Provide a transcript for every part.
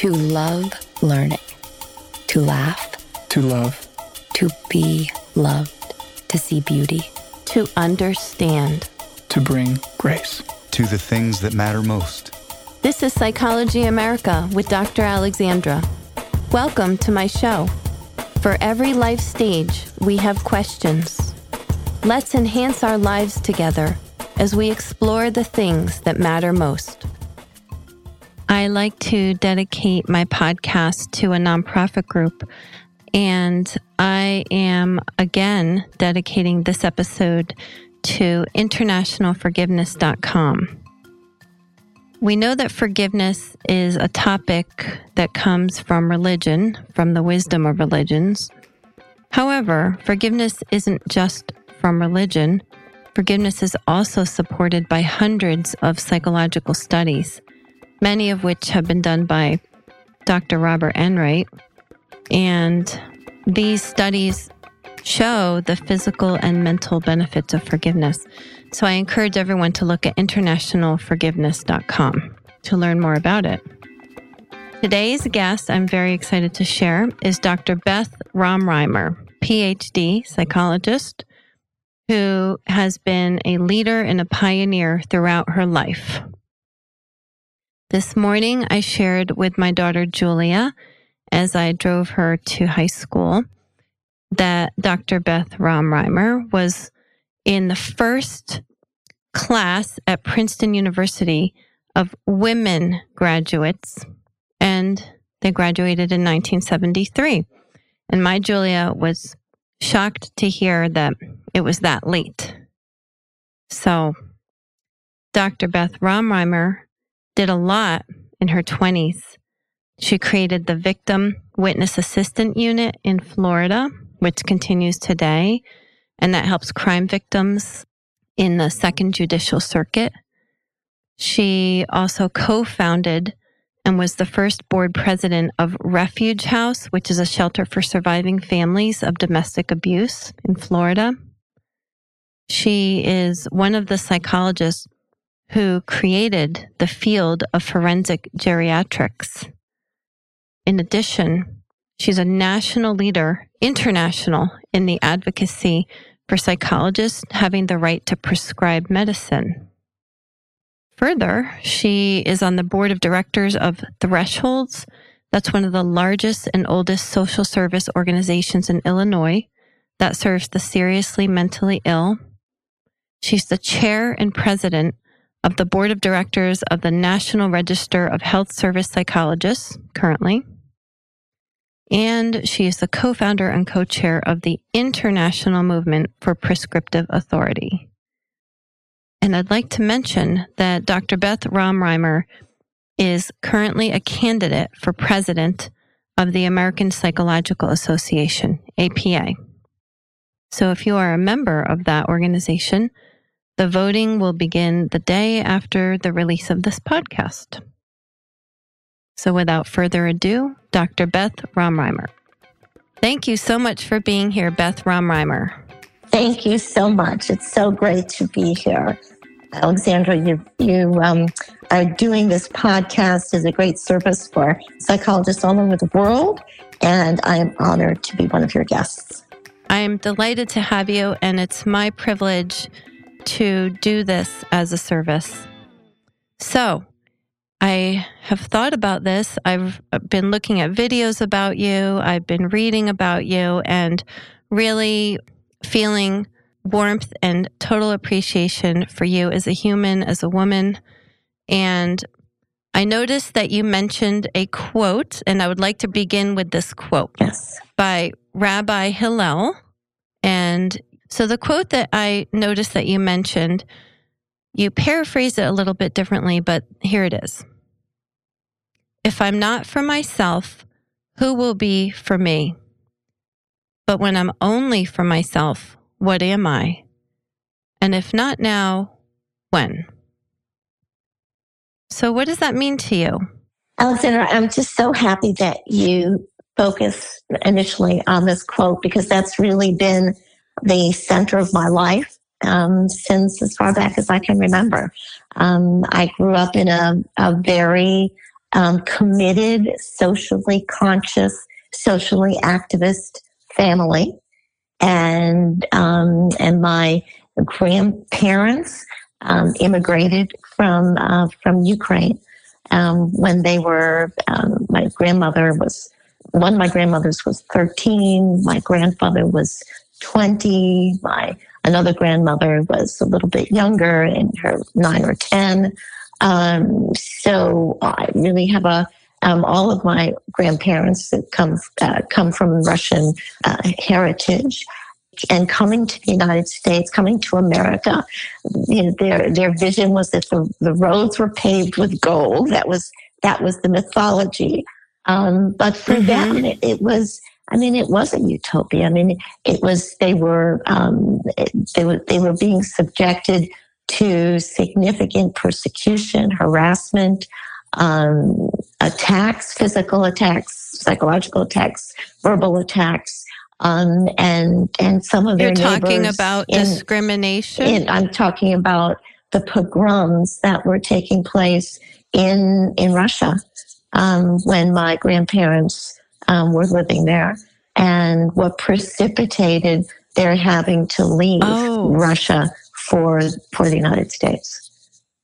To love learning, to laugh, To love. to be loved, to see beauty. to understand. To bring grace. to the things that matter most. This is Psychology America with Dr. Alexandra. Welcome to my show. For every life stage, we have questions. Let's enhance our lives together as we explore the things that matter most. I like to dedicate my podcast to a nonprofit group, and I am again dedicating this episode to internationalforgiveness.com. We know that forgiveness is a topic that comes from religion, from the wisdom of religions. However, forgiveness isn't just from religion. Forgiveness is also supported by hundreds of psychological studies, many of which have been done by Dr. Robert Enright. And these studies show the physical and mental benefits of forgiveness. So I encourage everyone to look at internationalforgiveness.com to learn more about it. Today's guest I'm very excited to share is Dr. Beth Rom-Rymer, PhD psychologist who has been a leader and a pioneer throughout her life. This morning I shared with my daughter Julia as I drove her to high school that Dr. Beth Rom-Rymer was in the first class at Princeton University of women graduates, and they graduated in 1973. And my Julia was shocked to hear that it was that late. So, Dr. Beth Rom-Rymer did a lot in her 20s. She created the Victim Witness Assistant Unit in Florida, which continues today, and that helps crime victims in the Second Judicial Circuit. She also co founded and was the first board president of Refuge House, which is a shelter for surviving families of domestic abuse in Florida. She is one of the psychologists who created the field of forensic geriatrics. In addition, she's a national leader, international, in the advocacy for psychologists having the right to prescribe medicine. Further, she is on the board of directors of Thresholds. That's one of the largest and oldest social service organizations in Illinois that serves the seriously mentally ill. She's the chair and president of the board of directors of the National Register of Health Service Psychologists currently. And she is the co founder and co chair of the International Movement for Prescriptive Authority. And I'd like to mention that Dr. Beth Rom-Rymer is currently a candidate for president of the American Psychological Association, APA. So if you are a member of that organization, the voting will begin the day after the release of this podcast. So without further ado, Dr. Beth Rom-Rymer. Thank you so much for being here, Beth Rom-Rymer. Thank you so much. It's so great to be here. Alexandra, you, you um, are doing this podcast as a great service for psychologists all over the world, and I am honored to be one of your guests. I am delighted to have you, and it's my privilege to do this as a service. So, I have thought about this. I've been looking at videos about you, I've been reading about you, and really feeling warmth and total appreciation for you as a human, as a woman. And I noticed that you mentioned a quote, and I would like to begin with this quote Yes. by Rabbi Hillel. And so the quote that I noticed that you mentioned, you paraphrase it a little bit differently, but here it is. If I'm not for myself, who will be for me? But when I'm only for myself, what am I? And if not now, when? So, what does that mean to you? Alexandra, I'm just so happy that you focus initially on this quote because that's really been the center of my life um, since as far back as I can remember. Um, I grew up in a, a very um, committed, socially conscious, socially activist family. And, um, and my grandparents um, immigrated from, uh, from Ukraine um, when they were, my grandmother was, one of my grandmothers was 13, my grandfather was 20, my another grandmother was a little bit younger in her nine or 10. Um, so I really have a, um, all of my grandparents that come, uh, come from Russian uh, heritage and coming to the United States, coming to America, you know, their their vision was that the, the roads were paved with gold. That was that was the mythology. Um, but for mm-hmm. them, it, it, was. I mean, it was a utopia. I mean, it was. They were. Um, they were. They were being subjected to significant persecution, harassment, um, attacks, physical attacks, psychological attacks, verbal attacks. Um, and and some of You're talking about in, discrimination. In, I'm talking about the pogroms that were taking place in in Russia um, when my grandparents um, were living there, and what precipitated their having to leave oh. Russia for for the United States.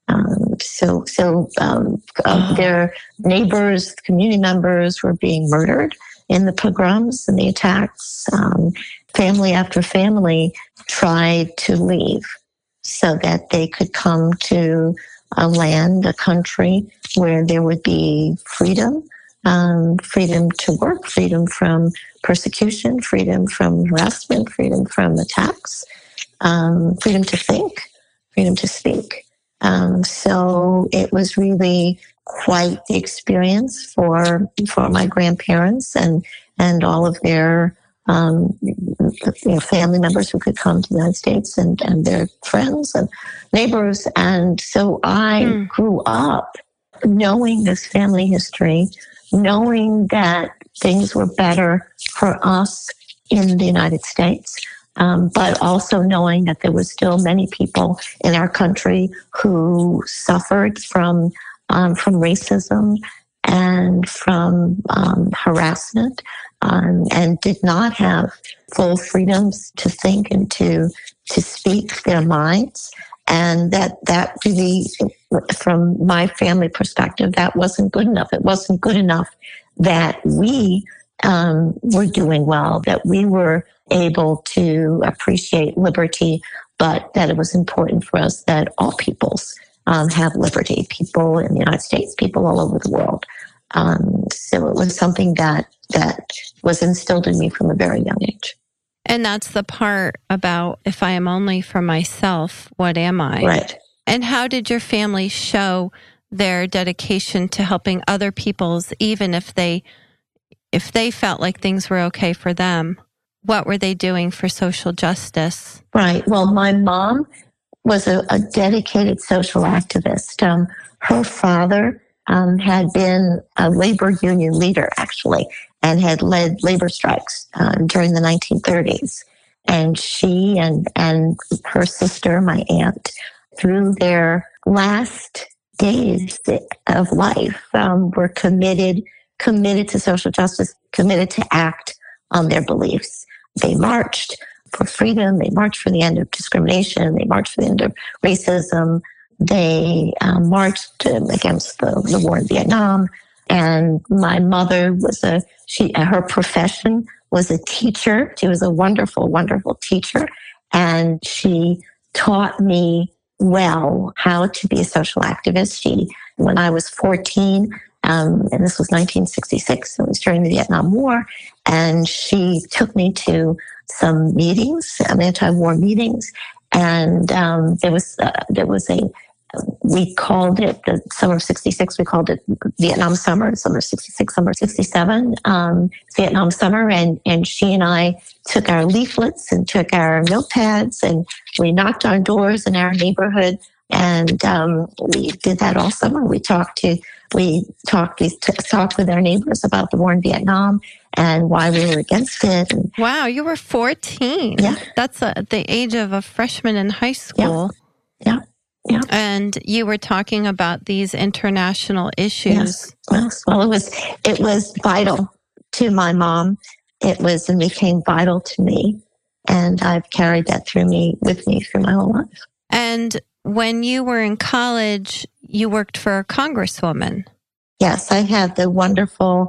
Um, so so um, uh, their neighbors, community members were being murdered in the pogroms and the attacks. Um, family after family tried to leave so that they could come to a land, a country where there would be freedom, um, freedom to work, freedom from persecution, freedom from harassment, freedom from attacks, um, freedom to think, freedom to speak. Um, so it was really quite the experience for for my grandparents and and all of their um, you know, family members who could come to the United States and, and their friends and neighbors. And so I mm. grew up knowing this family history, knowing that things were better for us in the United States. Um, but also knowing that there were still many people in our country who suffered from um, from racism and from um, harassment um, and did not have full freedoms to think and to to speak their minds and that that really from my family perspective that wasn't good enough it wasn't good enough that we um, were doing well that we were able to appreciate liberty but that it was important for us that all peoples um, have liberty. People in the United States, people all over the world. Um, so it was something that that was instilled in me from a very young age. And that's the part about if I am only for myself, what am I? Right. And how did your family show their dedication to helping other people's, even if they if they felt like things were okay for them? What were they doing for social justice? Right. Well, my mom was a, a dedicated social activist. Um, her father um, had been a labor union leader, actually, and had led labor strikes um, during the 1930s. And she and, and her sister, my aunt, through their last days of life, um, were committed committed to social justice, committed to act on their beliefs. They marched for freedom. They marched for the end of discrimination. They marched for the end of racism. They um, marched against the, the war in Vietnam. And my mother was a, she, her profession was a teacher. She was a wonderful, wonderful teacher. And she taught me well how to be a social activist. She, when I was 14, um, and this was 1966, it was during the Vietnam War, and she took me to some meetings, some anti-war meetings, and um, there was uh, there was a we called it the summer of 66 we called it vietnam summer summer 66 summer 67 um, vietnam summer and and she and i took our leaflets and took our notepads and we knocked on doors in our neighborhood and um, we did that all summer we talked to we talked we t- talked with our neighbors about the war in vietnam and why we were against it. And, wow, you were 14. Yeah. That's a, the age of a freshman in high school. Yeah. yeah. Yeah. And you were talking about these international issues. Yes. Well, it was it was vital to my mom. It was and became vital to me, and I've carried that through me with me through my whole life. And when you were in college, you worked for a congresswoman. Yes, I had the wonderful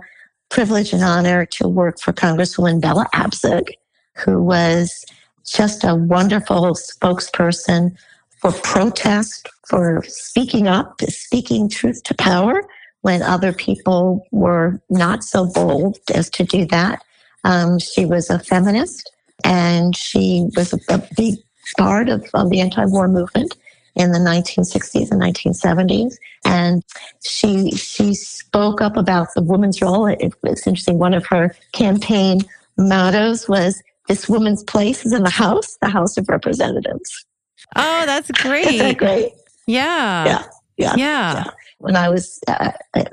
privilege and honor to work for Congresswoman Bella Abzug, who was just a wonderful spokesperson for protest, for speaking up, speaking truth to power when other people were not so bold as to do that. Um, she was a feminist and she was a, a big part of, of the anti-war movement in the 1960s and 1970s. And she she spoke up about the woman's role. It, was interesting. One of her campaign mottos was, "This woman's place is in the House, the House of Representatives." Oh, that's great! Isn't that great? Yeah. Yeah. Yeah. Yeah. When I was uh, a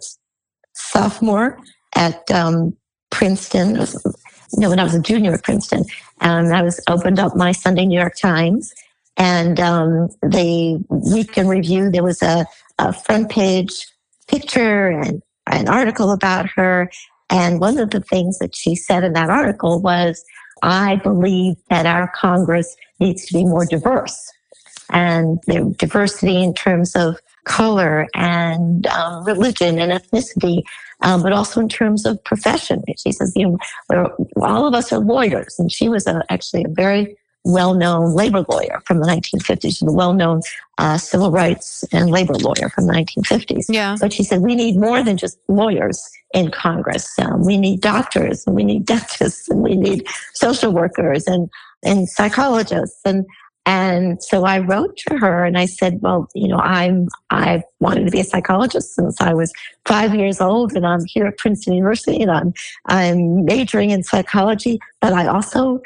sophomore at um, Princeton, no, when I was a junior at Princeton, and I was opened up my Sunday New York Times, and um, the week in review there was a, a front page picture and an article about her. And one of the things that she said in that article was, I believe that our Congress needs to be more diverse. And the diversity in terms of color and um, religion and ethnicity, um, but also in terms of profession. She says, you know, all of us are lawyers. And she was a, actually a very well-known labor lawyer from the 1950s, a well-known uh, civil rights and labor lawyer from the 1950s. Yeah. But she said we need more than just lawyers in Congress. Um, we need doctors, and we need dentists, and we need social workers, and and psychologists, and and so I wrote to her and I said, well, you know, I'm, I wanted to be a psychologist since I was five years old and I'm here at Princeton University and I'm, I'm majoring in psychology, but I also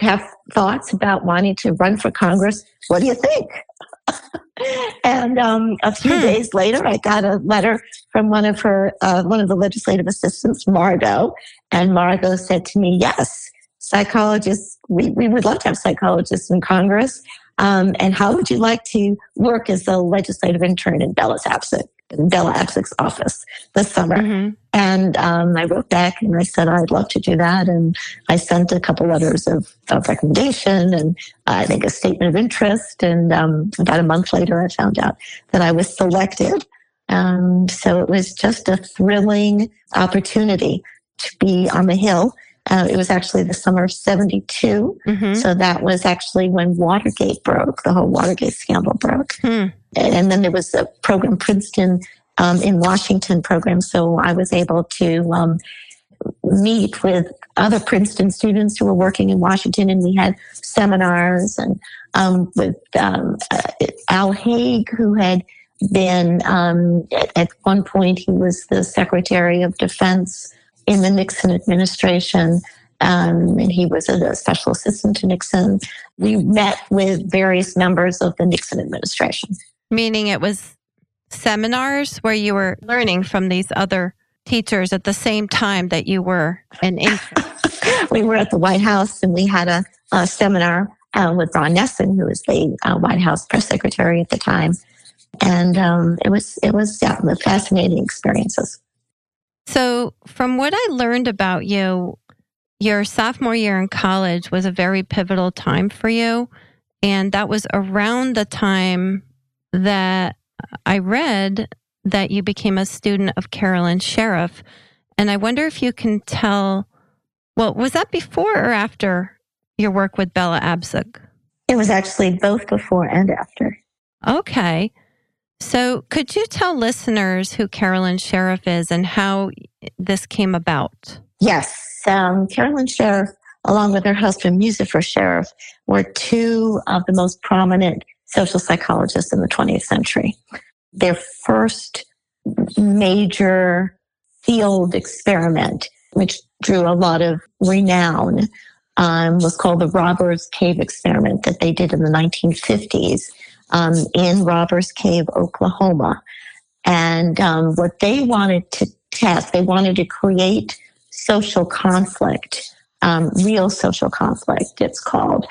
have thoughts about wanting to run for Congress. What do you think? and um, a few hmm. days later, I got a letter from one of her, uh, one of the legislative assistants, Margot, and Margot said to me, "Yes, psychologists. We, we would love to have psychologists in Congress. Um, and how would you like to work as a legislative intern in Bella Abzug's?" Bella Abzug's office this summer. Mm-hmm. And um, I wrote back and I said I'd love to do that. And I sent a couple letters of, of recommendation and uh, I think a statement of interest. And um, about a month later, I found out that I was selected. Um, so it was just a thrilling opportunity to be on the Hill. Uh, it was actually the summer of 72. Mm-hmm. So that was actually when Watergate broke, the whole Watergate scandal broke. Hmm and then there was a program Princeton um, in Washington program. So I was able to um, meet with other Princeton students who were working in Washington, and we had seminars and um, with um, uh, Al Haig, who had been um, at, at, one point he was the Secretary of Defense in the Nixon administration. Um, and he was a, special assistant to Nixon. We met with various members of the Nixon administration. Meaning it was seminars where you were learning from these other teachers at the same time that you were an intern. we were at the White House and we had a, a seminar uh, with Ron Nessen, who was the uh, White House press secretary at the time, and um, it was it was yeah, fascinating experiences. So, from what I learned about you, your sophomore year in college was a very pivotal time for you, and that was around the time that I read that you became a student of Carolyn Sherif. And I wonder if you can tell, well, was that before or after your work with Bella Abzug? It was actually both before and after. Okay. So could you tell listeners who Carolyn Sherif is and how this came about? Yes. Um, Carolyn Sherif, along with her husband, Muzafer Sherif, were two of the most prominent social psychologists in the 20th century. Their first major field experiment, which drew a lot of renown, um, was called the Robbers Cave experiment that they did in the 1950s um, in Robbers Cave, Oklahoma. And um, what they wanted to test, they wanted to create social conflict, um, real social conflict, it's called,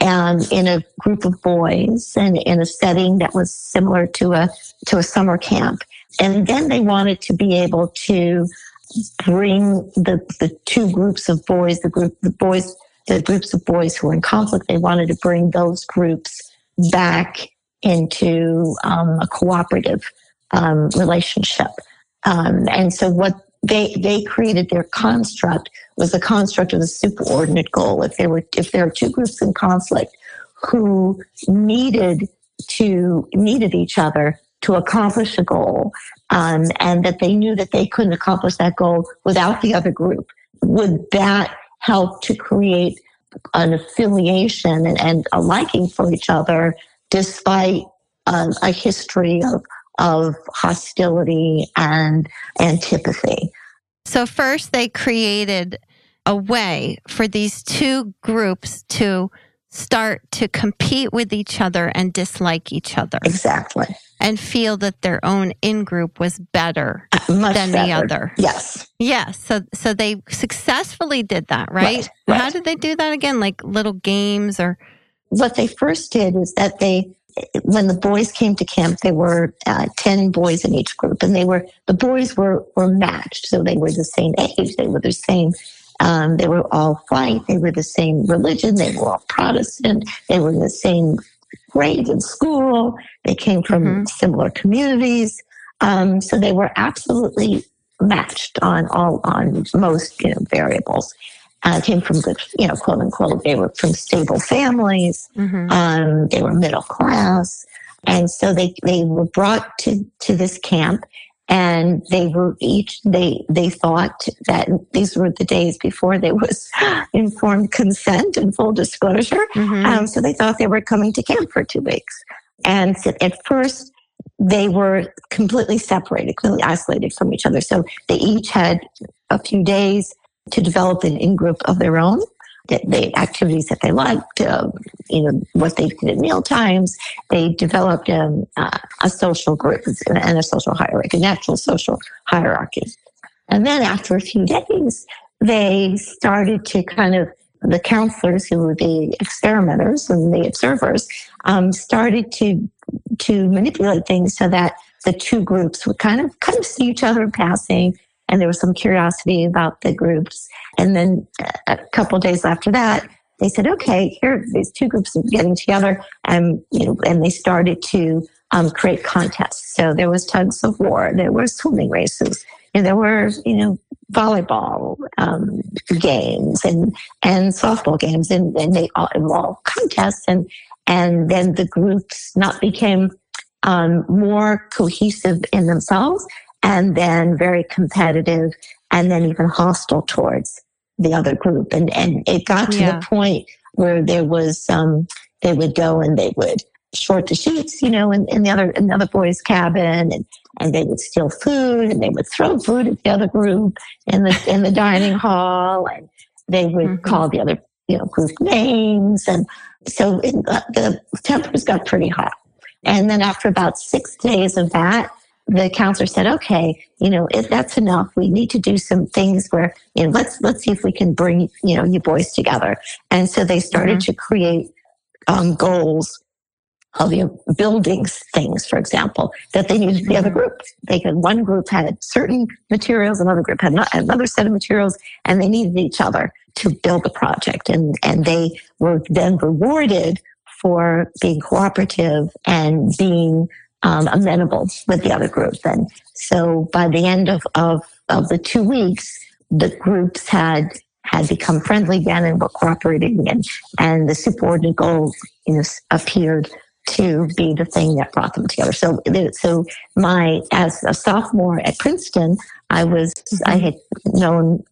and in a group of boys and in a setting that was similar to a to a summer camp. And then they wanted to be able to bring the the two groups of boys, the group the boys the groups of boys who were in conflict, they wanted to bring those groups back into um, a cooperative um, relationship. Um, and so what they they created their construct was the construct of the superordinate goal. If there were if there are two groups in conflict who needed to needed each other to accomplish a goal, um, and that they knew that they couldn't accomplish that goal without the other group, would that help to create an affiliation and, and a liking for each other despite um, a history of of hostility and antipathy. So, first, they created a way for these two groups to start to compete with each other and dislike each other. Exactly. And feel that their own in group was better Uh, than better. the other. Yes. Yes. So so they successfully did that, right? Right, right. How did they do that again? Like little games or What they first did is that they, when the boys came to camp, there were uh, 10 boys in each group and they were, the boys were, were matched. So they were the same age. They were the same um, they were all white. They were the same religion. They were all Protestant. They were the same grade in school. They came from Mhm. similar communities. Um, so they were absolutely matched on all on most you know variables. Uh, came from good, you know, quote unquote. They were from stable families. Mhm. Um, they were middle class, and so they they were brought to to this camp, and they were each they they thought that these were the days before there was informed consent and full disclosure. Mhm. Um, so they thought they were coming to camp for two weeks, and so at first they were completely separated, completely isolated from each other. So they each had a few days to develop an in group of their own. The, activities that they liked, uh, you know, what they did at meal times. They developed um, uh, a social group and a social hierarchy, natural social hierarchy. And then after a few days, they started to kind of, the counselors who were the experimenters and the observers um, started to to manipulate things so that the two groups would kind of kind of see each other passing, and there was some curiosity about the groups. And then a couple days after that, they said, "Okay, here these two groups are getting together," and you know, and they started to um, create contests. So there was tugs of war, there were swimming races, and there were you know volleyball um, games and and softball games, and, and they all involved contests and and then the groups not became um, more cohesive in themselves and then very competitive and then even hostile towards the other group and and it got to Yeah. the point where there was um they would go and they would short the sheets you know in, in the other in the other boys cabin and and they would steal food and they would throw food at the other group in the in the dining hall and they would Mhm. call the other you know group names and so it, the tempers got pretty hot. And then after about six days of that, the counselor said, "Okay, you know, if that's enough, we need to do some things where you know, let's let's see if we can bring you know you boys together." And so they started to create um, goals of you know, building things, for example, that they needed the other Mhm. group. They could one group had certain materials, another group had not, another set of materials, and they needed each other to build the project. And and they were then rewarded for being cooperative and being um, amenable with the other group. And so by the end of, of, of the two weeks, the groups had had become friendly again and were cooperating again. and the superordinate goal you know, appeared to be the thing that brought them together. So, so my, as a sophomore at Princeton, I was, I had known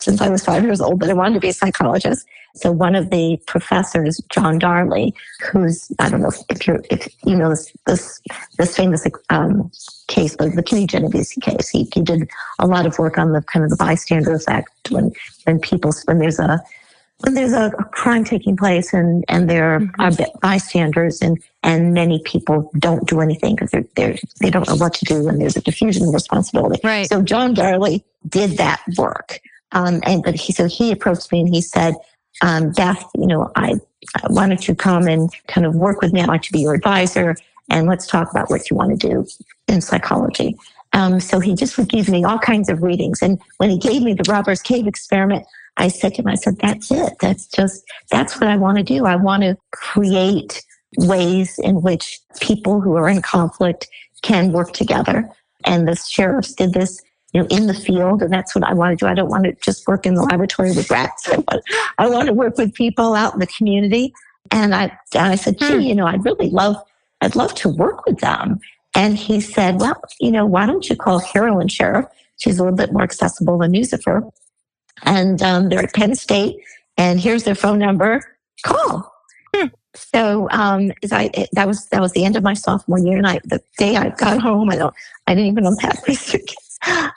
since I was five years old that I wanted to be a psychologist. So one of the professors, John Darley, who's I don't know if you're if you know this this, this famous um, case, the, the Kitty Genovese case. He, he did a lot of work on the kind of the bystander effect when when people when there's a when there's a, a crime taking place and and there Mhm. are bystanders and and many people don't do anything because they're, they're they don't know what to do and there's a diffusion of responsibility. Right. So John Darley did that work. Um, and but he so he approached me and he said, um, Beth, you know, I, I wanted to come and kind of work with me. I'd like to be your advisor and let's talk about what you want to do in psychology. Um, so he just would give me all kinds of readings. And when he gave me the Robbers Cave experiment, I said to him, I said, that's it. That's just, that's what I want to do. I want to create ways in which people who are in conflict can work together. And the Sherifs did this, you know, in the field. And that's what I want to do. I don't want to just work in the laboratory with rats. I want, I want to work with people out in the community. And I, and I said, gee, hmm. you know, I'd really love, I'd love to work with them. And he said, well, you know, why don't you call Carolyn Sherif? She's a little bit more accessible than Muzafer. And um, they're at Penn State. And here's their phone number. Call. Hmm. So um, I, it, that was that was the end of my sophomore year. And I, the day I got home, I don't, I didn't even unpack my suitcase.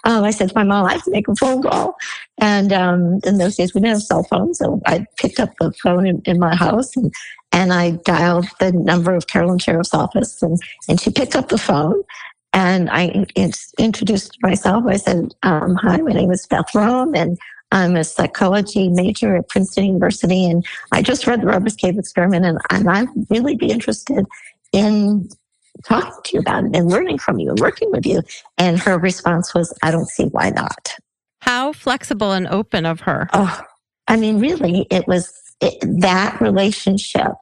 Um, I said to my mom, I have to make a phone call. And um, in those days, we didn't have cell phones. So I picked up the phone in, in my house and, and I dialed the number of Carolyn Sherif's office. And, and she picked up the phone. And I introduced myself. I said, um, Hi, my name is Beth Romm, and I'm a psychology major at Princeton University. And I just read the Robbers Cave experiment, and, and I'd really be interested in talking to you about it and learning from you and working with you. And her response was, I don't see why not. How flexible and open of her. Oh, I mean, really, it was it, that relationship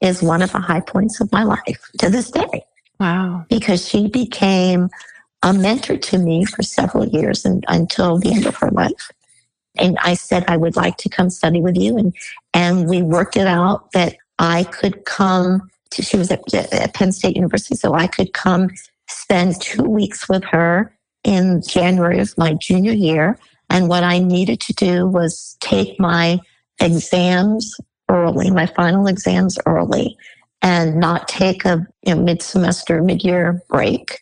is one of the high points of my life to this day. Wow. Because she became a mentor to me for several years and, until the end of her life. And I said, I would like to come study with you. And, and we worked it out that I could come to, she was at, at Penn State University, so I could come spend two weeks with her in January of my junior year. And what I needed to do was take my exams early, my final exams early, and not take a you know, mid semester, mid year break.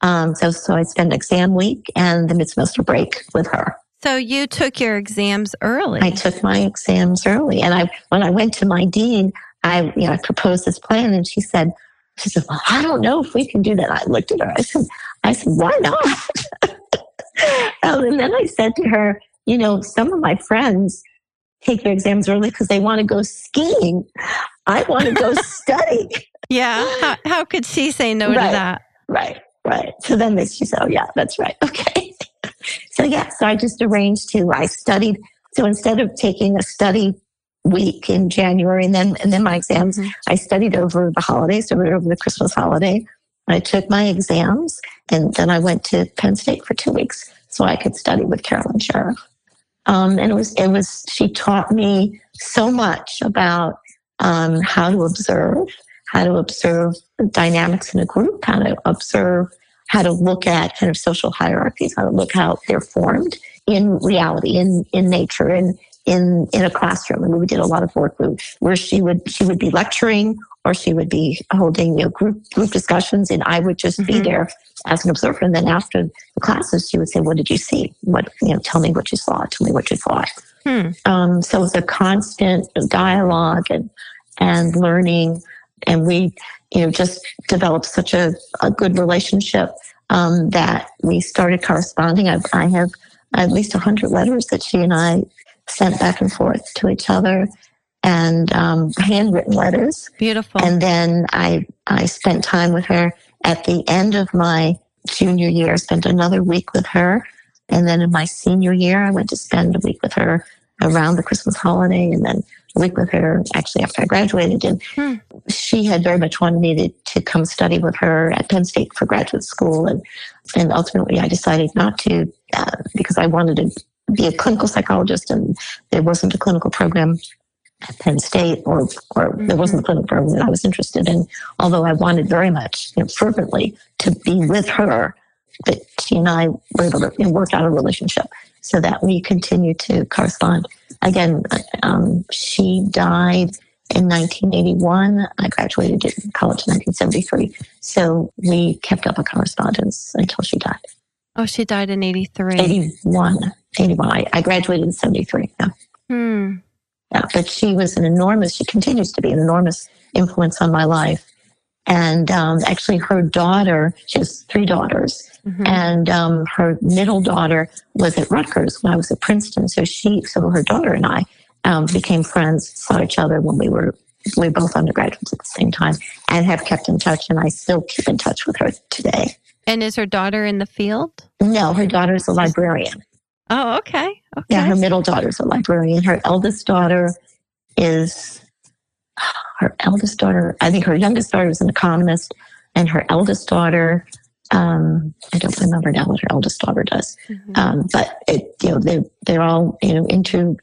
Um, so, so I spent exam week and the mid semester break with her. So you took your exams early. I took my exams early, and I when I went to my dean, I, you know, I proposed this plan and she said, she said, well, I don't know if we can do that. I looked at her. I said, I said, why not? Um, and then I said to her, you know, some of my friends take their exams early because they want to go skiing. I want to go study. Yeah. How, how could she say no right, to that? Right, right. So then they she said, oh, yeah, that's right. Okay. So, yeah, so I just arranged to, I studied. So instead of taking a study week in January and then and then my exams. Mm-hmm. I studied over the holidays, over, over the Christmas holiday. I took my exams and then I went to Penn State for two weeks so I could study with Carolyn Sherif. Um, and it was it was she taught me so much about um, how to observe, how to observe dynamics in a group, how to observe, how to look at kind of social hierarchies, how to look how they're formed in reality, in in nature, in in in a classroom. And we did a lot of work where she would she would be lecturing or she would be holding you know, group group discussions. And I would just mm-hmm. be there as an observer. And then after the classes she would say what did you see? What you know tell me what you saw. Tell me what you thought. Hmm. um, so it was a constant dialogue and and learning. And we you know just developed such a, a good relationship um, that we started corresponding I've, I have at least 100 letters that she and I sent back and forth to each other and um, handwritten letters. Beautiful. And then I I spent time with her at the end of my junior year. I spent another week with her, and then in my senior year, I went to spend a week with her around the Christmas holiday, and then week with her actually after I graduated. And hmm. she had very much wanted me to, to come study with her at Penn State for graduate school, and and ultimately I decided not to uh, because I wanted to be a clinical psychologist, and there wasn't a clinical program at Penn State, or or there wasn't a clinical program that I was interested in. Although I wanted very much, you know, fervently to be with her, that she and I were able to you know, work out a relationship so that we continue to correspond. Again, um, she died in 1981. I graduated in college in 1973. So we kept up a correspondence until she died. Oh, she died in 83. 81. 81. I, I graduated in 73. Yeah. Hmm. Yeah, but she was an enormous, she continues to be an enormous influence on my life. And um, actually, her daughter, she has three daughters, mm-hmm. and um, her middle daughter was at Rutgers when I was at Princeton. So she, so her daughter and I um, became friends, saw each other when we were we were both undergraduates at the same time, and have kept in touch. And I still keep in touch with her today. And is her daughter in the field? No, her daughter is a librarian. Oh, okay. Okay. Yeah, her middle daughter's a librarian. Her eldest daughter is her eldest daughter. I think her youngest daughter is an economist, and her eldest daughter. Um, I don't remember now what her eldest daughter does, Mhm. um, but it, you know they're they're all you know into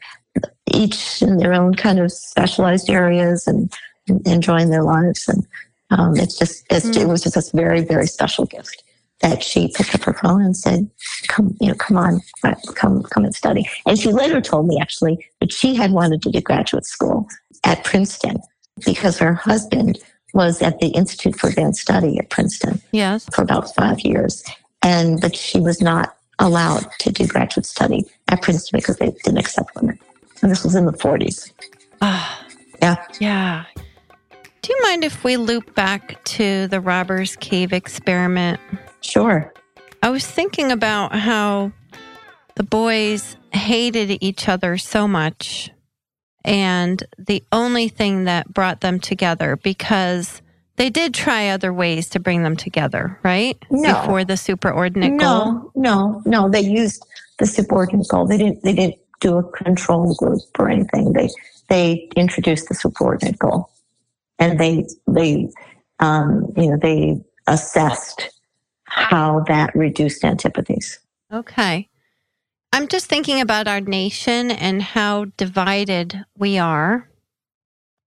each in their own kind of specialized areas and, and enjoying their lives, and um, it's just it's, it was just a very very special gift that she picked up her phone and said, "Come, you know, come on, uh, come, come and study." And she later told me actually that she had wanted to do graduate school at Princeton because her husband was at the Institute for Advanced Study at Princeton yes. for about five years, and but she was not allowed to do graduate study at Princeton because they didn't accept women. And this was in the 40s. Ah, Yeah. yeah. Do you mind if we loop back to the Robbers Cave experiment? Sure. I was thinking about how the boys hated each other so much. And the only thing that brought them together, because they did try other ways to bring them together, right? No. Before the superordinate goal. No, no, no. They used the superordinate goal. They didn't. They didn't do a control group or anything. They they introduced the subordinate goal, and they they um, you know they assessed how that reduced antipathies. Okay. I'm just thinking about our nation and how divided we are.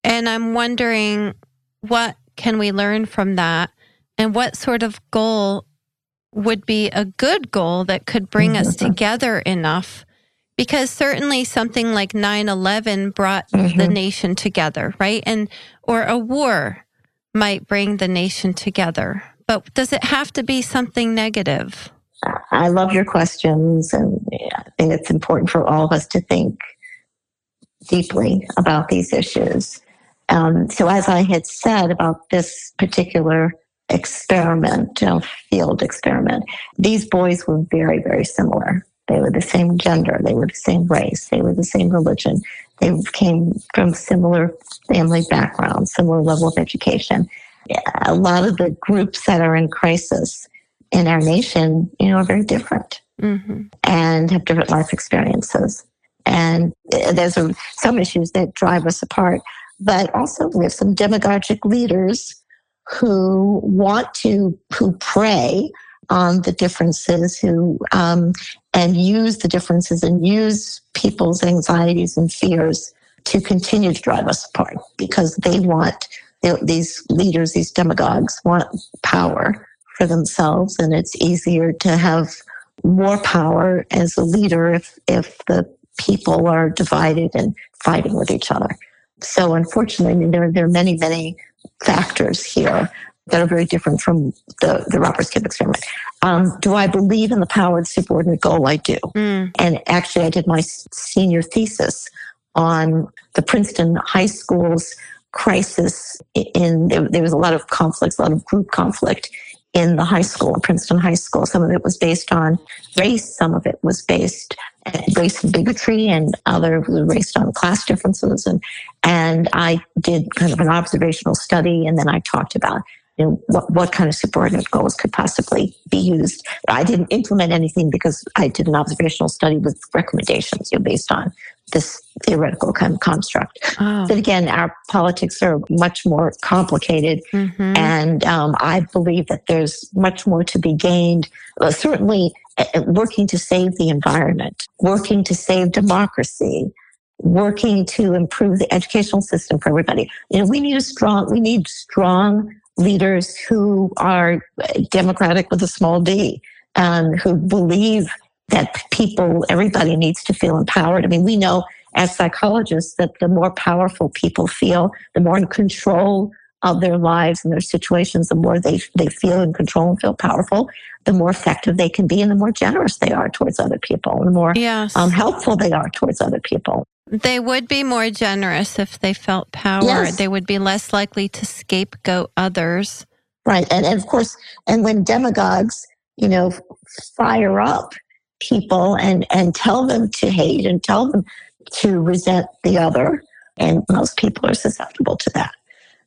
And I'm wondering what can we learn from that and what sort of goal would be a good goal that could bring us together enough because certainly something like 9/11 brought the Mhm. nation together, right? And or a war might bring the nation together. But does it have to be something negative? I love your questions, and I think it's important for all of us to think deeply about these issues. Um, so, as I had said about this particular experiment, field experiment, these boys were very, very similar. They were the same gender, they were the same race, they were the same religion, they came from similar family backgrounds, similar level of education. A lot of the groups that are in crisis in our nation, you know, are very different hmm and have different life experiences. And there's some issues that drive us apart, but also we have some demagogic leaders who want to, who prey on the differences, who um, and use the differences and use people's anxieties and fears to continue to drive us apart because they want these leaders, these demagogues, want power for themselves, and it's easier to have more power as a leader if if the people are divided and fighting with each other. So unfortunately, I mean, there, there are many, many factors here that are very different from the, the Robbers Cave experiment. Um, do I believe in the power of the subordinate goal? I do. Mm. And actually, I did my senior thesis on the Princeton High School's crisis. In there, there was a lot of conflicts, a lot of group conflict in the high school, Princeton High School. Some of it was based on race, some of it was based race and bigotry, and other was based on class differences. And and I did kind of an observational study, and then I talked about you know, what, what kind of subordinate goals could possibly be used. I didn't implement anything because I did an observational study with recommendations you know, based on this theoretical kind of construct. Oh. But again, our politics are much more complicated, Mhm. and um, I believe that there's much more to be gained. Uh, certainly, uh, uh, working to save the environment, working to save democracy, working to improve the educational system for everybody. You know, we need a strong. We need strong leaders who are uh, democratic with a small d, um, who believe that people, everybody needs to feel empowered. I mean, we know as psychologists that the more powerful people feel, the more in control of their lives and their situations, the more they, they feel in control and feel powerful, the more effective they can be and the more generous they are towards other people, and the more Yes. um, helpful they are towards other people. they would be more generous if they felt power. Yes. They would be less likely to scapegoat others. Right. And, and of course, and when demagogues, you know, fire up people and, and tell them to hate and tell them, to resent the other, and most people are susceptible to that.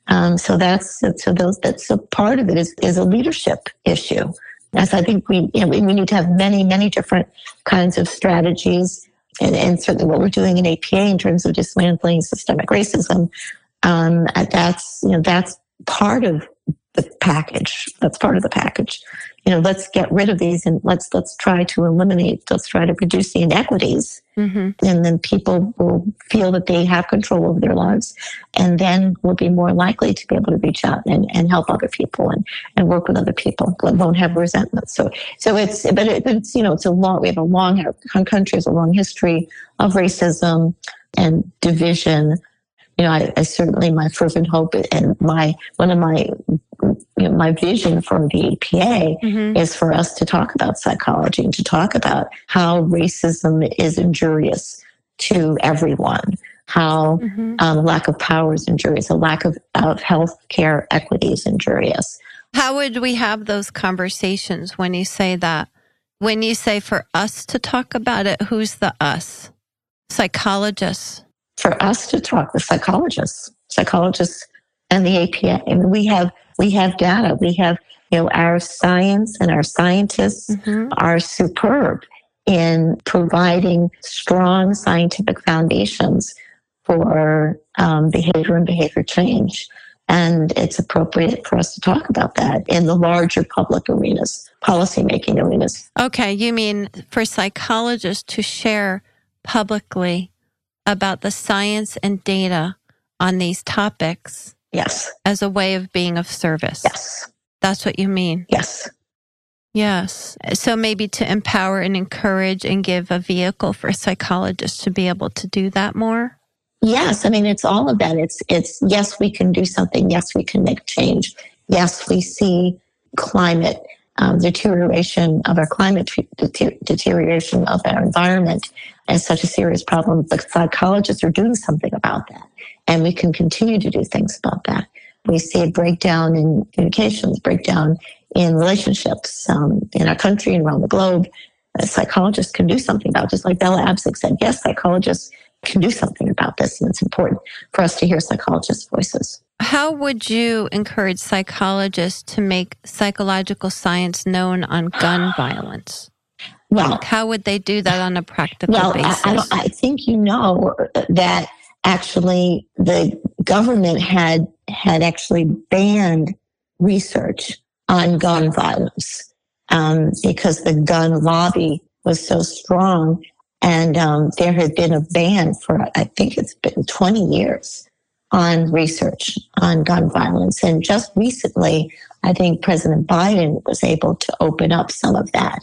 Um, so that's so those that's a part of it is is a leadership issue. As I think we you know, we need to have many many different kinds of strategies, and, and certainly what we're doing in APA in terms of dismantling systemic racism. Um, that's you know that's part of the package. That's part of the package. You know, let's get rid of these and let's let's try to eliminate. Let's try to reduce the inequities, mm-hmm. and then people will feel that they have control over their lives, and then will be more likely to be able to reach out and, and help other people and, and work with other people. And won't have resentment. So so it's but it, it's you know it's a long. We have a long our country has a long history of racism and division you know, I, I, certainly my fervent hope and my one of my you know, my vision for the APA mm-hmm. is for us to talk about psychology and to talk about how racism is injurious to everyone, how mm-hmm. um, lack of power is injurious, a lack of, of health care equity is injurious. How would we have those conversations when you say that? When you say for us to talk about it, who's the us? Psychologists for us to talk with psychologists, psychologists and the APA. I mean, we have we have data. We have you know our science and our scientists mm-hmm. are superb in providing strong scientific foundations for um, behavior and behavior change. And it's appropriate for us to talk about that in the larger public arenas, policymaking arenas. Okay, you mean for psychologists to share publicly about the science and data on these topics. Yes. As a way of being of service. Yes. That's what you mean. Yes. Yes. So maybe to empower and encourage and give a vehicle for psychologists to be able to do that more. Yes. I mean, it's all of that. It's, it's, yes, we can do something. Yes, we can make change. Yes, we see climate um, deterioration of our climate, deterioration of our environment as such a serious problem. The psychologists are doing something about that. And we can continue to do things about that. We see a breakdown in communications, breakdown in relationships um, in our country and around the globe. Psychologists can do something about it. Just like Bella Abzug said, yes, psychologists can do something about this. And it's important for us to hear psychologists' voices. How would you encourage psychologists to make psychological science known on gun violence? Well, how would they do that on a practical well, basis? I, I, I think you know that actually the government had had actually banned research on gun violence um, because the gun lobby was so strong, and um, there had been a ban for I think it's been 20 years on research on gun violence. And just recently, I think President Biden was able to open up some of that.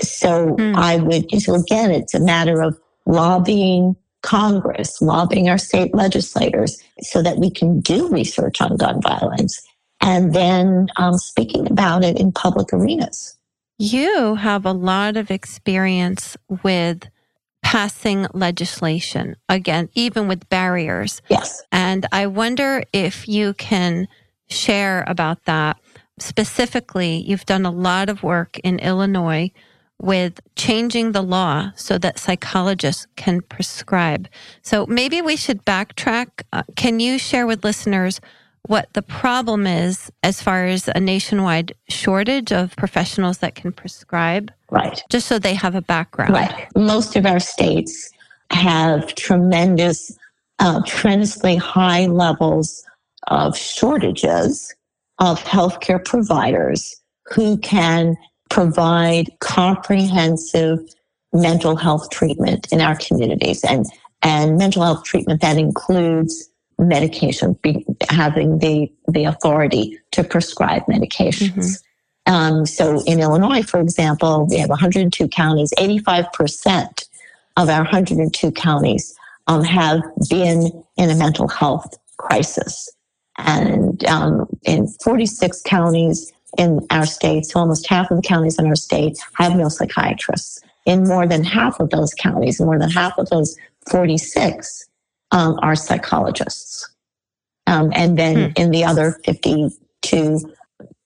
So mm. I would, so again, it's a matter of lobbying Congress, lobbying our state legislators so that we can do research on gun violence and then um, speaking about it in public arenas. You have a lot of experience with passing legislation again, even with barriers. Yes. And I wonder if you can share about that. Specifically, you've done a lot of work in Illinois with changing the law so that psychologists can prescribe. So maybe we should backtrack. Uh, can you share with listeners what the problem is as far as a nationwide shortage of professionals that can prescribe. Right. Just so they have a background. Right. Most of our states have tremendous, uh, tremendously high levels of shortages of healthcare providers who can provide comprehensive mental health treatment in our communities and and mental health treatment that includes medication, be, having the, the authority to prescribe medications. Mm-hmm. Um, so in Illinois, for example, we have 102 counties, 85% of our 102 counties um, have been in a mental health crisis. And um, in 46 counties in our state, so almost half of the counties in our state have no psychiatrists. In more than half of those counties, more than half of those 46, um, are psychologists. Um, and then hmm. in the other 52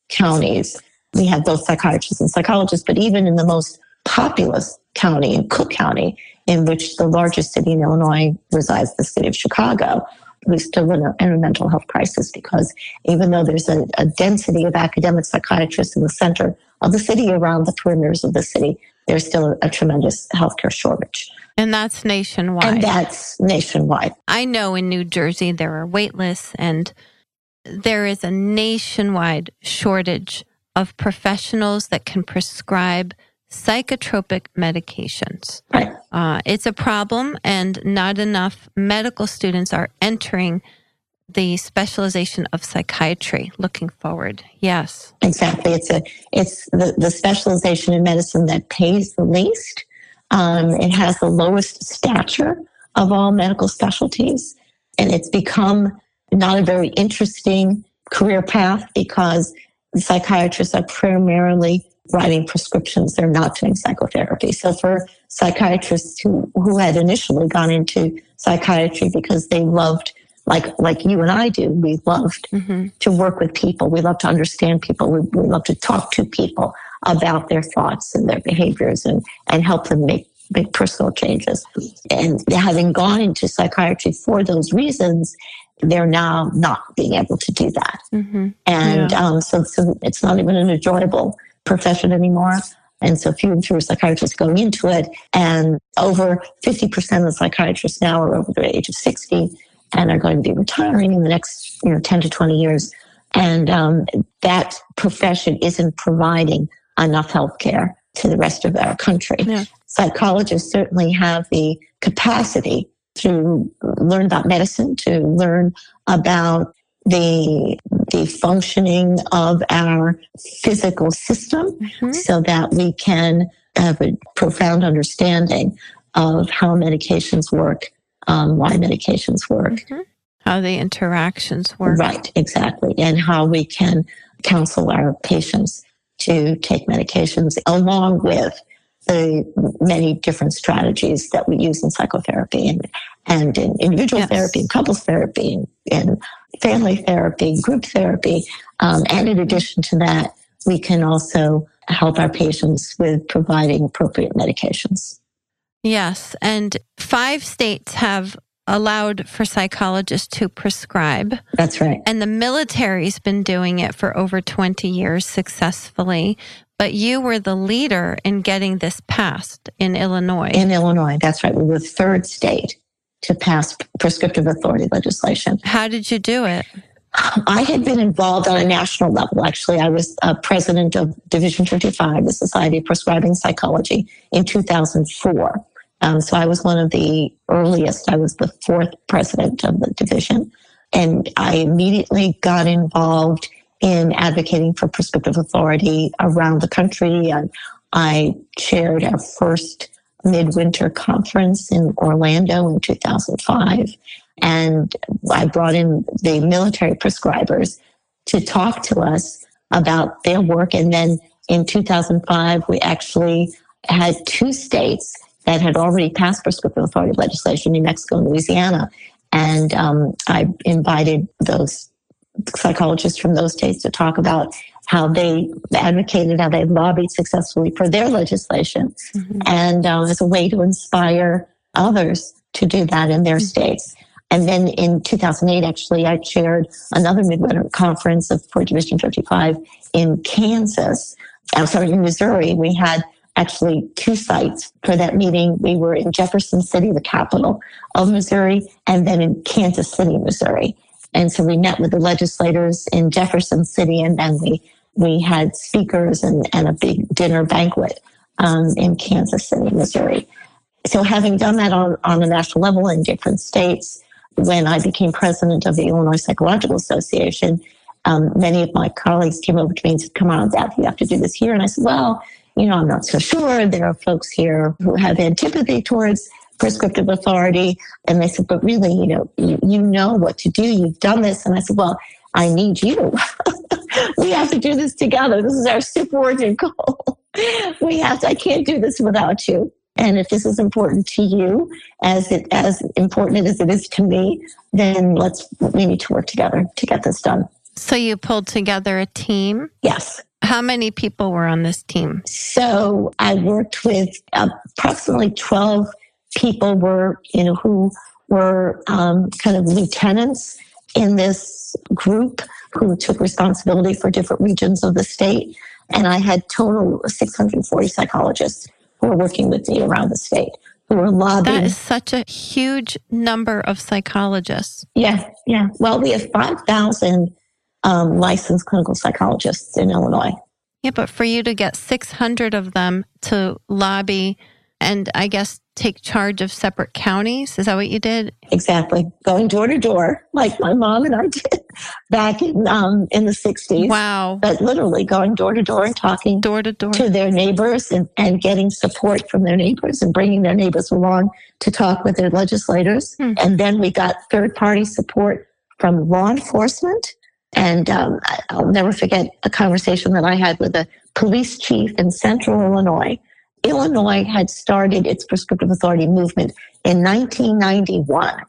counties, we have both psychiatrists and psychologists. But even in the most populous county in Cook County, in which the largest city in Illinois resides, the city of Chicago. We still in a, in a mental health crisis because even though there's a, a density of academic psychiatrists in the center of the city, around the perimeters of the city, there's still a, a tremendous healthcare shortage. And that's nationwide. And that's nationwide. I know in New Jersey there are wait lists and there is a nationwide shortage of professionals that can prescribe psychotropic medications. Right. Uh, it's a problem, and not enough medical students are entering the specialization of psychiatry looking forward. Yes. Exactly. It's a it's the, the specialization in medicine that pays the least. Um, it has the lowest stature of all medical specialties, and it's become not a very interesting career path because psychiatrists are primarily writing prescriptions. They're not doing psychotherapy. So for psychiatrists who, who had initially gone into psychiatry because they loved like like you and I do, we loved mm-hmm. to work with people. We love to understand people. We, we love to talk to people about their thoughts and their behaviors and, and help them make make personal changes. And having gone into psychiatry for those reasons, they're now not being able to do that. Mm-hmm. And yeah. um, so, so it's not even an enjoyable profession anymore. And so few and fewer psychiatrists going into it. And over 50% of psychiatrists now are over the age of 60 and are going to be retiring in the next you know 10 to 20 years. And um, that profession isn't providing enough health care to the rest of our country. Yeah. Psychologists certainly have the capacity to learn about medicine, to learn about the the functioning of our physical system mm-hmm. so that we can have a profound understanding of how medications work, um, why medications work, mm-hmm. how the interactions work. Right, exactly. And how we can counsel our patients to take medications along with the many different strategies that we use in psychotherapy and, and in individual yes. therapy and couples therapy and, and family therapy, group therapy. Um, and in addition to that, we can also help our patients with providing appropriate medications. Yes. And five states have allowed for psychologists to prescribe. That's right. And the military's been doing it for over 20 years successfully. But you were the leader in getting this passed in Illinois. In Illinois, that's right. We were the third state to pass prescriptive authority legislation. How did you do it? I had been involved on a national level. Actually, I was uh, president of Division 55, the Society of Prescribing Psychology, in 2004. Um, so I was one of the earliest. I was the fourth president of the division. And I immediately got involved in advocating for prescriptive authority around the country. And I chaired our first midwinter conference in Orlando in 2005. And I brought in the military prescribers to talk to us about their work. And then in 2005, we actually had two states that had already passed prescriptive authority legislation, New Mexico and Louisiana. And um, I invited those psychologists from those states to talk about how they advocated, how they lobbied successfully for their legislation, mm-hmm. and um, as a way to inspire others to do that in their mm-hmm. states. And then in 2008, actually, I chaired another midwinter conference of for Division 55 in Kansas. I'm sorry, in Missouri. We had actually two sites for that meeting. We were in Jefferson City, the capital of Missouri, and then in Kansas City, Missouri. And so we met with the legislators in Jefferson City, and then we we had speakers and, and a big dinner banquet um, in Kansas City, Missouri. So having done that on, on a national level in different states, when I became president of the Illinois Psychological Association, um, many of my colleagues came over to me and said, come on, Dad, you have to do this here. And I said, well, you know, I'm not so sure. There are folks here who have antipathy towards prescriptive authority. And they said, but really, you know, you, you know what to do. You've done this. And I said, well, I need you. we have to do this together. This is our superordinate goal. we have to, I can't do this without you. And if this is important to you, as it as important as it is to me, then let's we need to work together to get this done. So you pulled together a team? Yes. How many people were on this team? So I worked with approximately 12 people were, you know, who were um, kind of lieutenants in this group who took responsibility for different regions of the state. And I had total 640 psychologists who were working with me around the state who were lobbying. That is such a huge number of psychologists. Yeah, yeah. Well, we have 5,000 um, licensed clinical psychologists in Illinois. Yeah, but for you to get 600 of them to lobby and I guess take charge of separate counties, is that what you did? Exactly. Going door to door, like my mom and I did back in um, in the 60s. Wow. But literally going door to door and talking door to door to their neighbors and, and getting support from their neighbors and bringing their neighbors along to talk with their legislators. Hmm. And then we got third party support from law enforcement. And um, I'll never forget a conversation that I had with a police chief in central Illinois. Illinois had started its prescriptive authority movement in 1991.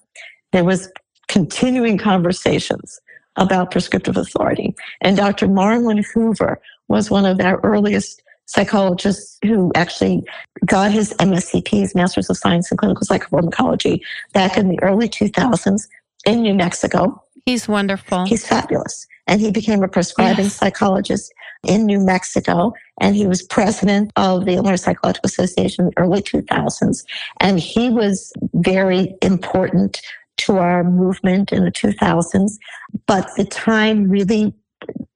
There was continuing conversations about prescriptive authority. And Dr. Marlin Hoover was one of our earliest psychologists who actually got his MSCP, his Master's of Science in Clinical Psychopharmacology, back in the early 2000s in New Mexico. He's wonderful. He's fabulous. And he became a prescribing Yes. psychologist in New Mexico. And he was president of the Illinois Psychological Association in the early 2000s. And he was very important to our movement in the 2000s. But the time really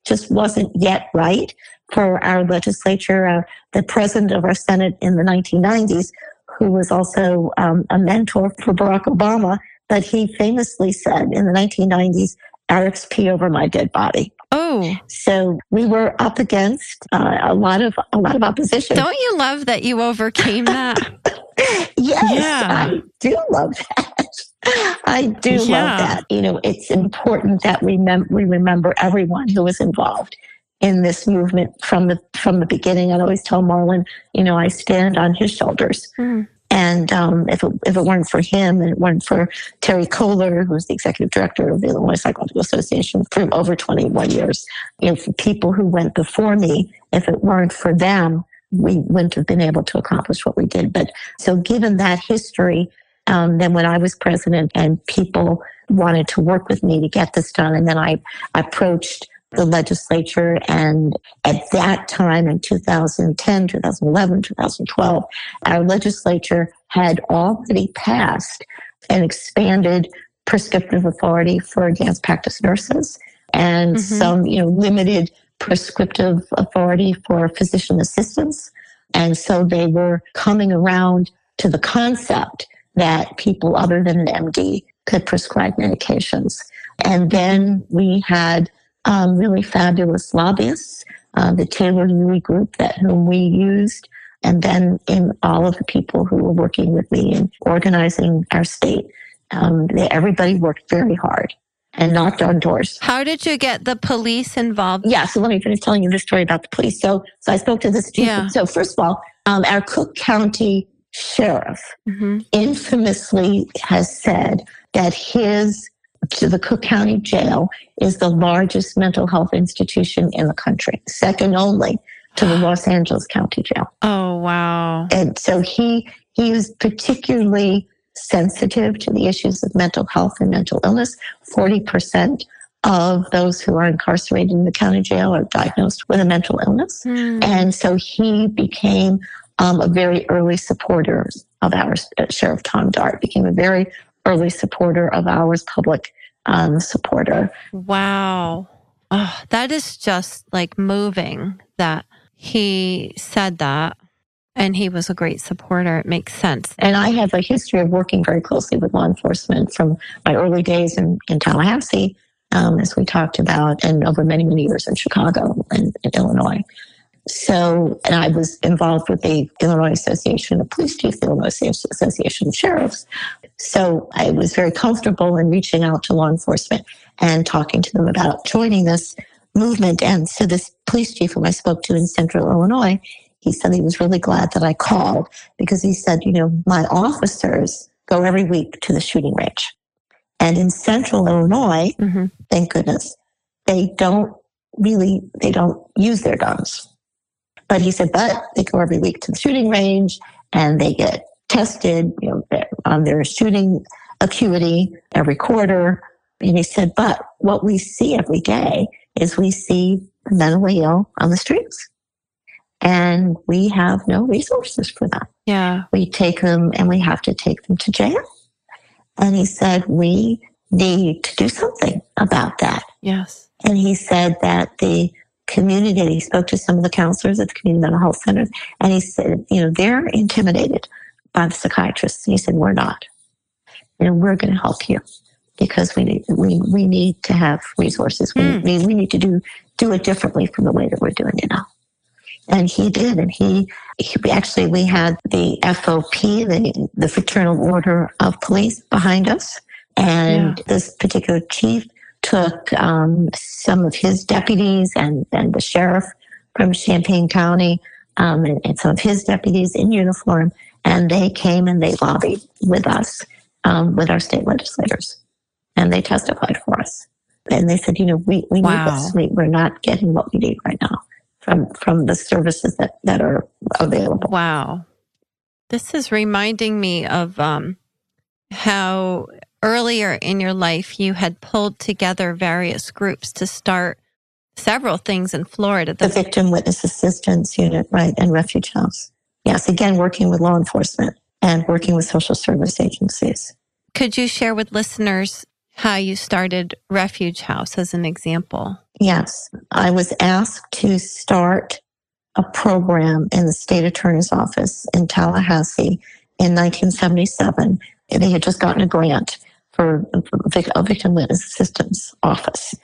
just wasn't yet right for our legislature. Uh, the president of our Senate in the 1990s, who was also um, a mentor for Barack Obama, but he famously said in the 1990s, Pee over my dead body. oh, So we were up against uh, a lot of a lot of opposition. don't you love that you overcame that? yes, Yeah. I do love that. I do love that. You know, it's important that we mem- we remember everyone who was involved in this movement from the from the beginning. I always tell Marlin, you know, I stand on his shoulders. Hmm. And um, if, it, if it weren't for him and it weren't for Terry Koller, who's the executive director of the Illinois Psychological Association for over 21 years, you know, people who went before me, if it weren't for them, we wouldn't have been able to accomplish what we did. But so given that history, um, then when I was president and people wanted to work with me to get this done, and then I approached the legislature and at that time in 2010, 2011, 2012, our legislature had already passed an expanded prescriptive authority for advanced practice nurses and Mhm. some, you know, limited prescriptive authority for physician assistants. And so they were coming around to the concept that people other than an MD could prescribe medications. And then we had um, really fabulous lobbyists, uh, the Taylor Louis group that whom we used, and then in all of the people who were working with me in organizing our state. Um, they, everybody worked very hard and knocked on doors. How did you get the police involved? Yeah, so let me finish telling you this story about the police. So, so I spoke to this. Yeah. So first of all, um, our Cook County sheriff hmm infamously has said that his to the Cook County Jail is the largest mental health institution in the country, second only to the Los Angeles County Jail. Oh, wow. And so he he was particularly sensitive to the issues of mental health and mental illness. Forty percent of those who are incarcerated in the county jail are diagnosed with a mental illness. Hmm. And so he became um, a very early supporter of ours. Uh, Sheriff Tom Dart became a very early supporter of ours, public um, supporter. Wow. Oh, that is just like moving that he said that and he was a great supporter. It makes sense. And I have a history of working very closely with law enforcement from my early days in, in Tallahassee, um, as we talked about, and over many, many years in Chicago and in Illinois. So, and I was involved with the Illinois Association of Police Chiefs, the Illinois Association of Sheriffs. So I was very comfortable in reaching out to law enforcement and talking to them about joining this movement. And so this police chief whom I spoke to in central Illinois, he said he was really glad that I called because he said, you know, my officers go every week to the shooting range. And in central Illinois, hmm thank goodness, they don't really, they don't use their guns. But he said, but they go every week to the shooting range and they get tested you know, on um, their shooting acuity every quarter. And he said, but what we see every day is we see mentally ill on the streets and we have no resources for them. Yeah. We take them and we have to take them to jail. And he said, we need to do something about that. Yes. And he said that the community, he spoke to some of the counselors at the community mental health centers, and he said, you know, they're intimidated by the psychiatrists. And he said, we're not. You know, we're going to help you because we need, we, we need to have resources. We, Mm. we, we need to do, do it differently from the way that we're doing it now. And he did. And he, he actually, we had the FOP, the, the Fraternal Order of Police behind us. And this particular chief took um, some of his deputies and, and the sheriff from Champaign County um, and, and some of his deputies in uniform. And they came and they lobbied with us, um, with our state legislators. And they testified for us. And they said, you know, we, we Wow. need this. We, we're not getting what we need right now from, from the services that, that are available. Wow. This is reminding me of um, how earlier in your life you had pulled together various groups to start several things in Florida. The The, Victim Witness Assistance Unit, right, and Refuge House. Yes, again, working with law enforcement and working with social service agencies. could you share with listeners how you started Refuge House as an example? Yes, I was asked to start a program in the state attorney's office in Tallahassee in 1977. They had just gotten a grant for a victim witness assistance office.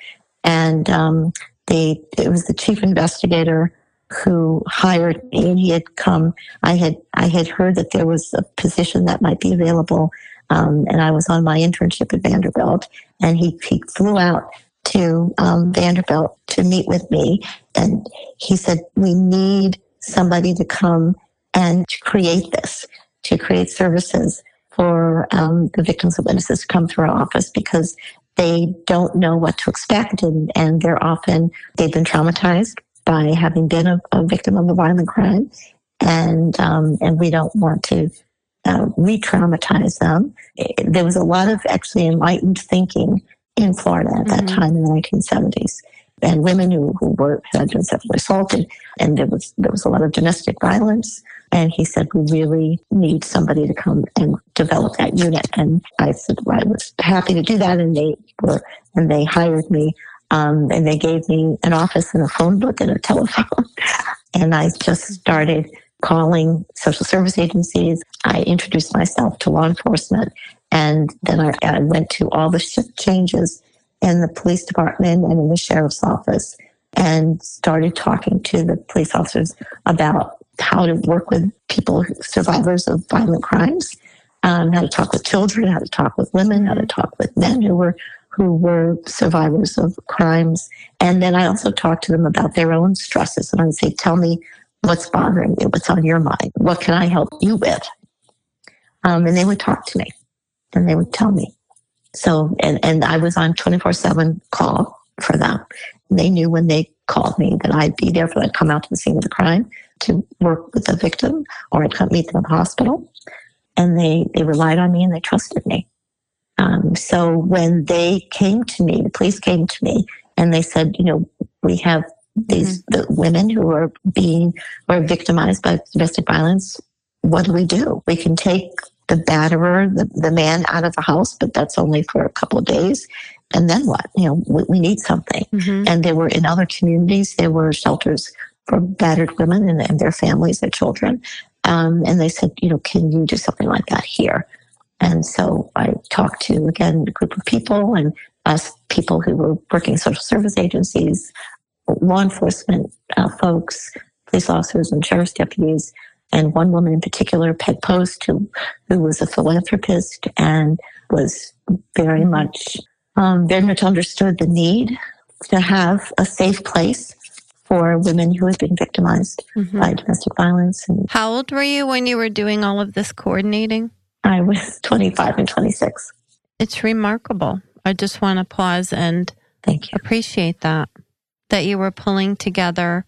And um, they, it was the chief investigator who hired me and he had come i had i had heard that there was a position that might be available um, and i was on my internship at vanderbilt and he, he flew out to um, Vanderbilt to meet with me. And he said, We need somebody to come and to create this, to create services for um, the victims of witnesses to come through our office because they don't know what to expect. And, and they're often, they've been traumatized by having been a, a victim of a violent crime. And, um, and we don't want to uh, re-traumatize them. Eh, There was a lot of actually enlightened thinking in Florida at that Mhm. time in the 1970s. And women who, who were had been sexually assaulted, and there was there was a lot of domestic violence. And he said, "We really need somebody to come and develop that unit." And I said, well, "I was happy to do that." And they were, and they hired me, um, and they gave me an office and a phone book and a telephone. and I just started calling social service agencies. I introduced myself to law enforcement, and then I, I went to all the shift changes in the police department and in the sheriff's office and started talking to the police officers about how to work with people, survivors of violent crimes, um, how to talk with children, how to talk with women, how to talk with men who were who were survivors of crimes. And then I also talked to them about their own stresses. And I'd say, tell me what's bothering you, what's on your mind, what can I help you with? Um, and they would talk to me and they would tell me. So, and, and I was on 24 7 call for them. They knew when they called me that I'd be there for them, come out to the scene of the crime to work with the victim or I'd come meet them at the hospital. And they, they relied on me and they trusted me. Um, so when they came to me, the police came to me and they said, you know, we have these the women who are being or victimized by domestic violence. What do we do? We can take the batterer, the, the man out of the house, but that's only for a couple of days. And then what? You know, we, we need something. Mhm. And there were in other communities, there were shelters for battered women and, and their families, their children. Um, and they said, you know, can you do something like that here? And so I talked to, again, a group of people and us people who were working social service agencies, law enforcement uh, folks, police officers and sheriff's deputies, and one woman in particular, Peg Post, who, who was a philanthropist and was very much, um, very much understood the need to have a safe place for women who had been victimized Mhm. by domestic violence. And How old were you when you were doing all of this coordinating? I was 25 and 26. It's remarkable. I just want to pause and Thank you. appreciate that. that you were pulling together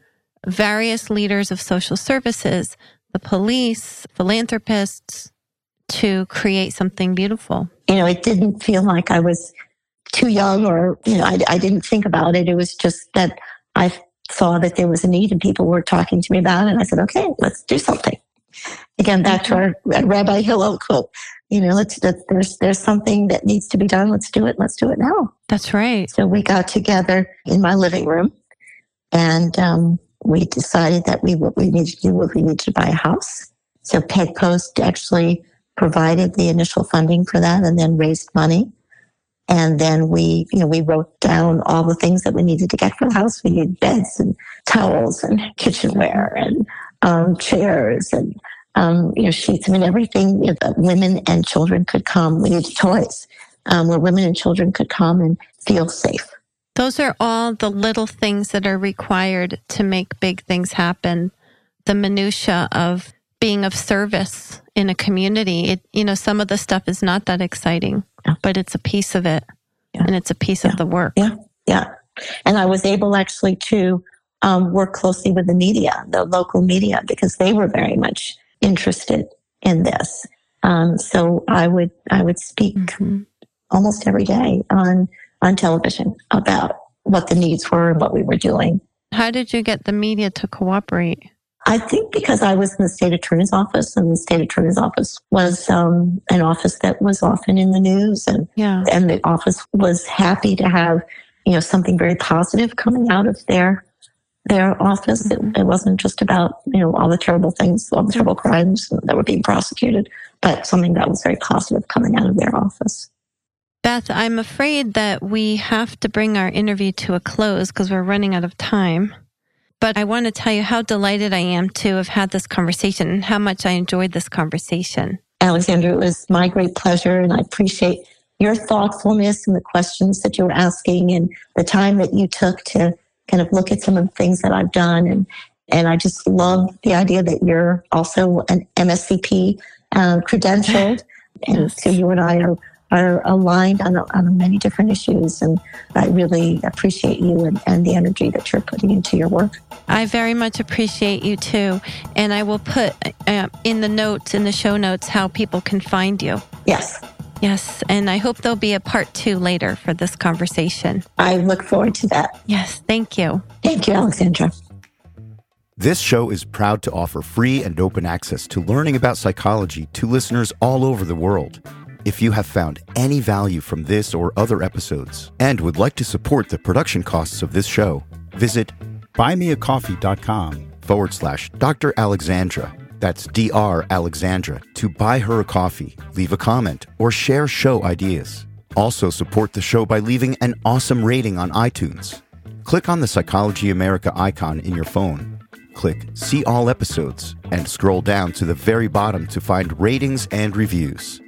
various leaders of social services, the police, philanthropists to create something beautiful. You know, it didn't feel like I was too young or, you know, I, I didn't think about it. It was just that I saw that there was a need and people were talking to me about it. And I said, okay, let's do something. Again, back to our Rabbi Hillel quote, you know, let's, there's, there's something that needs to be done. Let's do it. Let's do it now. That's right. So we got together in my living room and, um, we decided that we, what we needed to do was we needed to buy a house. So Peg Post actually provided the initial funding for that and then raised money. And then we, you know, we wrote down all the things that we needed to get for the house. We needed beds and towels and kitchenware and um, chairs and um, you know sheets. I mean, everything you know, that women and children could come. We needed toys um, where women and children could come and feel safe. Those are all the little things that are required to make big things happen. The minutia of being of service in a community. It, you know, some of the stuff is not that exciting, Yeah. but it's a piece of it, Yeah. and it's a piece Yeah. of the work. Yeah, yeah. And I was able actually to um, work closely with the media, the local media, because they were very much interested in this. Um, so I would I would speak Mhm. almost every day on on television about what the needs were and what we were doing. How did you get the media to cooperate? I think because I was in the state attorney's office, and the state attorney's office was um, an office that was often in the news, and Yeah. and the office was happy to have you know something very positive coming out of their their office. It, it wasn't just about you know all the terrible things, all the terrible crimes that were being prosecuted, but something that was very positive coming out of their office. Beth, I'm afraid that we have to bring our interview to a close because we're running out of time. But I want to tell you how delighted I am to have had this conversation and how much I enjoyed this conversation. Alexandra, it was my great pleasure, and I appreciate your thoughtfulness and the questions that you were asking, and the time that you took to kind of look at some of the things that I've done, and and I just love the idea that you're also an MSCP uh, credentialed, and so you and I are are aligned on, on many different issues, and I really appreciate you and, and the energy that you're putting into your work. I very much appreciate you too. And I will put uh, in the notes, in the show notes, how people can find you. Yes, Yes. And I hope there'll be a part two later for this conversation. I look forward to that. Yes. Thank you. Thank you, Alexandra. This show is proud to offer free and open access to learning about psychology to listeners all over the world. If you have found any value from this or other episodes and would like to support the production costs of this show, visit buymeacoffee.com forward slash Dr. Alexandra. That's Dr. Alexandra to buy her a coffee, leave a comment, or share show ideas. Also support the show by leaving an awesome rating on iTunes. Click on the Psychology America icon in your phone. Click See All Episodes and scroll down to the very bottom to find ratings and reviews.